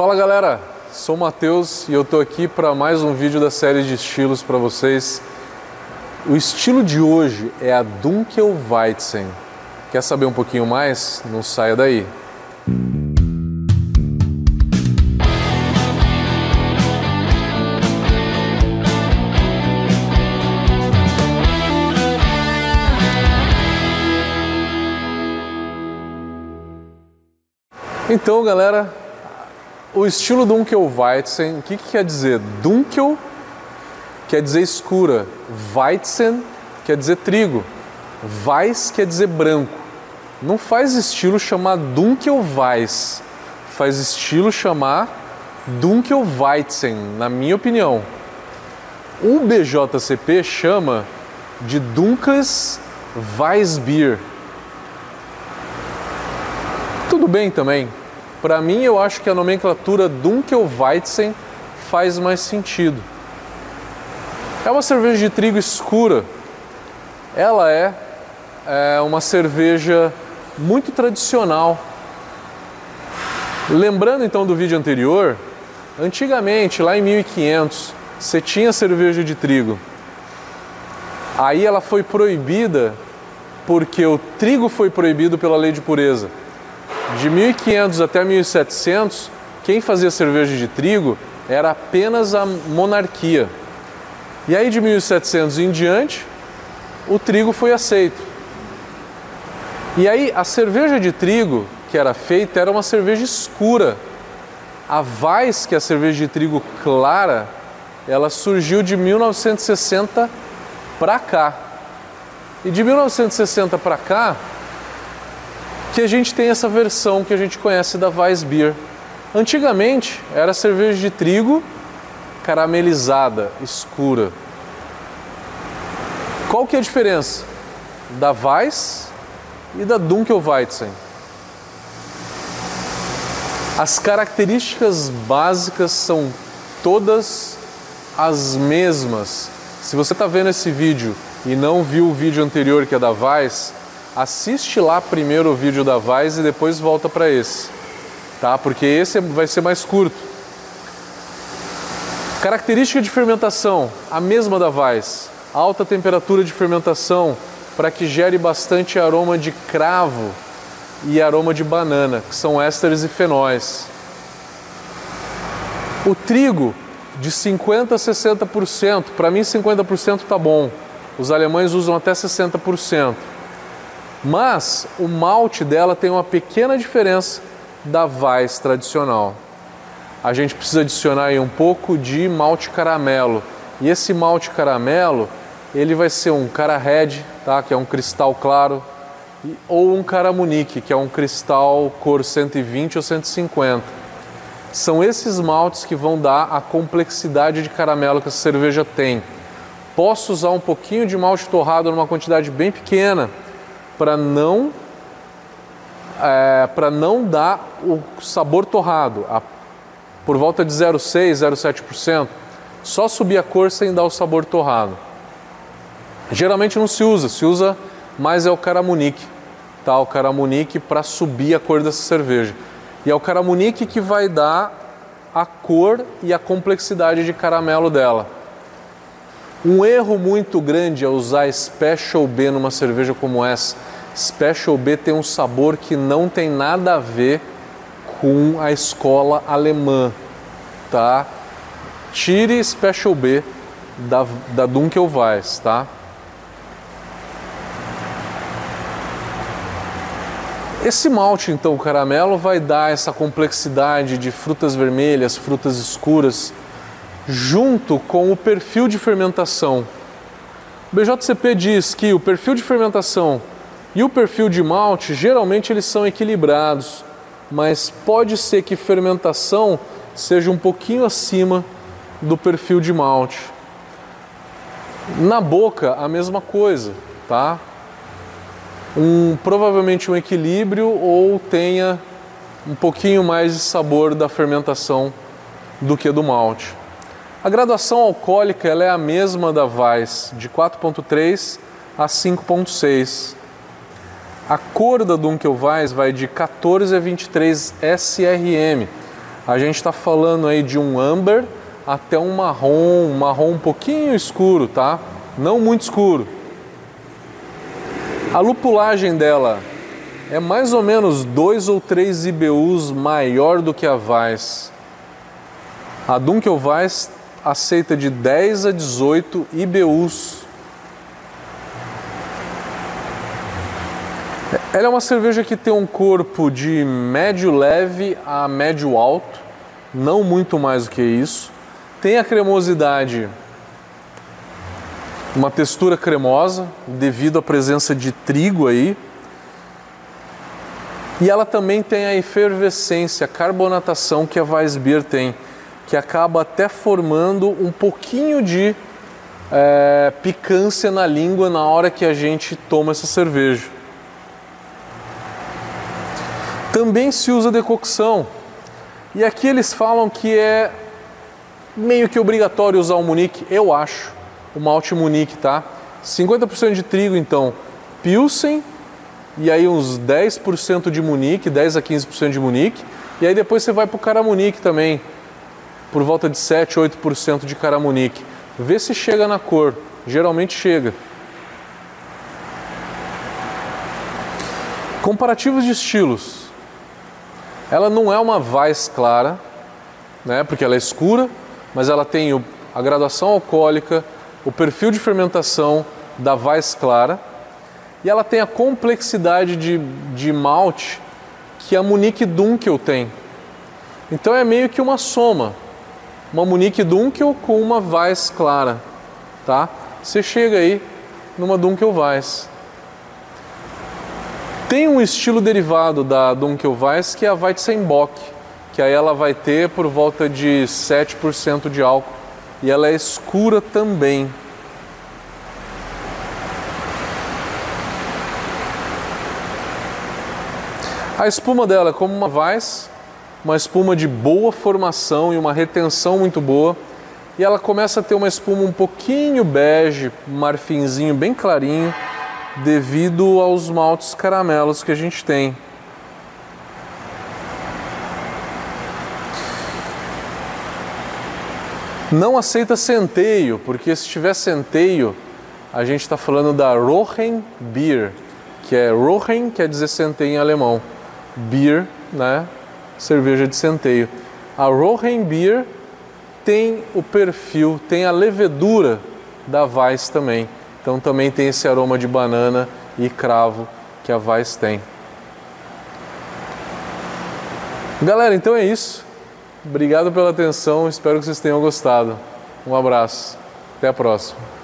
Fala galera, sou o Matheus e eu tô aqui para mais um vídeo da série de estilos para vocês. O estilo de hoje é a Dunkelweizen. Quer saber um pouquinho mais? Não saia daí. Então, galera, o estilo Dunkelweizen, o que, que quer dizer? Dunkel quer dizer escura, Weizen quer dizer trigo, Weiss quer dizer branco. Não faz estilo chamar Dunkelweiss, faz estilo chamar Dunkelweizen, na minha opinião. O BJCP chama de Dunkles Weissbier. Tudo bem também, para mim, eu acho que a nomenclatura Dunkelweizen faz mais sentido. É uma cerveja de trigo escura. Ela é, é uma cerveja muito tradicional. Lembrando então do vídeo anterior, antigamente, lá em 1500, você tinha cerveja de trigo. Aí ela foi proibida porque o trigo foi proibido pela lei de pureza. De 1500 até 1700, quem fazia cerveja de trigo era apenas a monarquia. E aí de 1700 em diante, o trigo foi aceito. E aí a cerveja de trigo que era feita era uma cerveja escura. A Weiss, que é a cerveja de trigo clara, ela surgiu de 1960 para cá. E de 1960 para cá, que a gente tem essa versão que a gente conhece da Weissbier. Antigamente era cerveja de trigo caramelizada, escura. Qual que é a diferença da Weiss e da Dunkelweizen? As características básicas são todas as mesmas. Se você está vendo esse vídeo e não viu o vídeo anterior que é da Weiss, assiste lá primeiro o vídeo da Vais e depois volta para esse, tá? Porque esse vai ser mais curto. Característica de fermentação, a mesma da Vais. Alta temperatura de fermentação para que gere bastante aroma de cravo e aroma de banana, que são ésteres e fenóis. O trigo de 50 a 60%, para mim 50% tá bom. Os alemães usam até 60%. Mas o malte dela tem uma pequena diferença da Weiss tradicional. A gente precisa adicionar aí um pouco de malte caramelo. E esse malte caramelo, ele vai ser um cara red, tá? que é um cristal claro, ou um caramunique, que é um cristal cor 120 ou 150. São esses maltes que vão dar a complexidade de caramelo que essa cerveja tem. Posso usar um pouquinho de malte torrado numa quantidade bem pequena, para não é, para não dar o sabor torrado, a, por volta de 0,6, 0,7%, só subir a cor sem dar o sabor torrado. Geralmente não se usa, se usa mais é o caramunique, tá? O caramunique para subir a cor dessa cerveja. E é o caramunique que vai dar a cor e a complexidade de caramelo dela. Um erro muito grande é usar Special B numa cerveja como essa. Special B tem um sabor que não tem nada a ver com a escola alemã, tá? Tire Special B da, da Dunkelweiss, tá? Esse malte, então, caramelo, vai dar essa complexidade de frutas vermelhas, frutas escuras, junto com o perfil de fermentação. O BJCP diz que o perfil de fermentação e o perfil de malte geralmente eles são equilibrados, mas pode ser que fermentação seja um pouquinho acima do perfil de malte. Na boca a mesma coisa, tá? Um, provavelmente um equilíbrio ou tenha um pouquinho mais de sabor da fermentação do que do malte. A graduação alcoólica é a mesma da Weiss, de 4.3 a 5.6. A cor da Dunkelweiss vai de 14 a 23 SRM. A gente está falando aí de um amber até um marrom, um marrom um pouquinho escuro, tá? Não muito escuro. A lupulagem dela é mais ou menos 2 ou 3 IBUs maior do que a Weiss. A Dunkel Weiss aceita de 10 a 18 IBUs. Ela é uma cerveja que tem um corpo de médio leve a médio alto, não muito mais do que isso. Tem a cremosidade, uma textura cremosa, devido à presença de trigo aí. E ela também tem a efervescência, a carbonatação que a Weissbier tem, que acaba até formando um pouquinho de é, picância na língua na hora que a gente toma essa cerveja. Também se usa decocção. E aqui eles falam que é meio que obrigatório usar o Munique, eu acho, o malte Munique, tá? 50% de trigo, então, Pilsen, e aí uns 10% de Munique, 10 a 15% de Munique, e aí depois você vai para o Caramunique também, por volta de 7, 8% de Caramunique. Vê se chega na cor, geralmente chega. Comparativos de estilos. Ela não é uma Weiss clara, né, porque ela é escura, mas ela tem o, a graduação alcoólica, o perfil de fermentação da Weiss clara e ela tem a complexidade de, de malte que a Munique Dunkel tem. Então é meio que uma soma, uma Munique Dunkel com uma Weiss clara, tá? Você chega aí numa Dunkel Weiss. Tem um estilo derivado da Dunkel Weiss que é a Weizenbock, que aí ela vai ter por volta de 7% de álcool e ela é escura também. A espuma dela é como uma Weiss, uma espuma de boa formação e uma retenção muito boa. E ela começa a ter uma espuma um pouquinho bege, marfinzinho bem clarinho, devido aos maltes caramelos que a gente tem. Não aceita centeio, porque se tiver centeio, a gente está falando da Rohen Beer, que é Rohen quer dizer centeio em alemão beer, né? Cerveja de centeio. A Rohen Beer tem o perfil, tem a levedura da Weiss também. Então também tem esse aroma de banana e cravo que a Weiss tem. Galera, então é isso. Obrigado pela atenção, espero que vocês tenham gostado. Um abraço, até a próxima.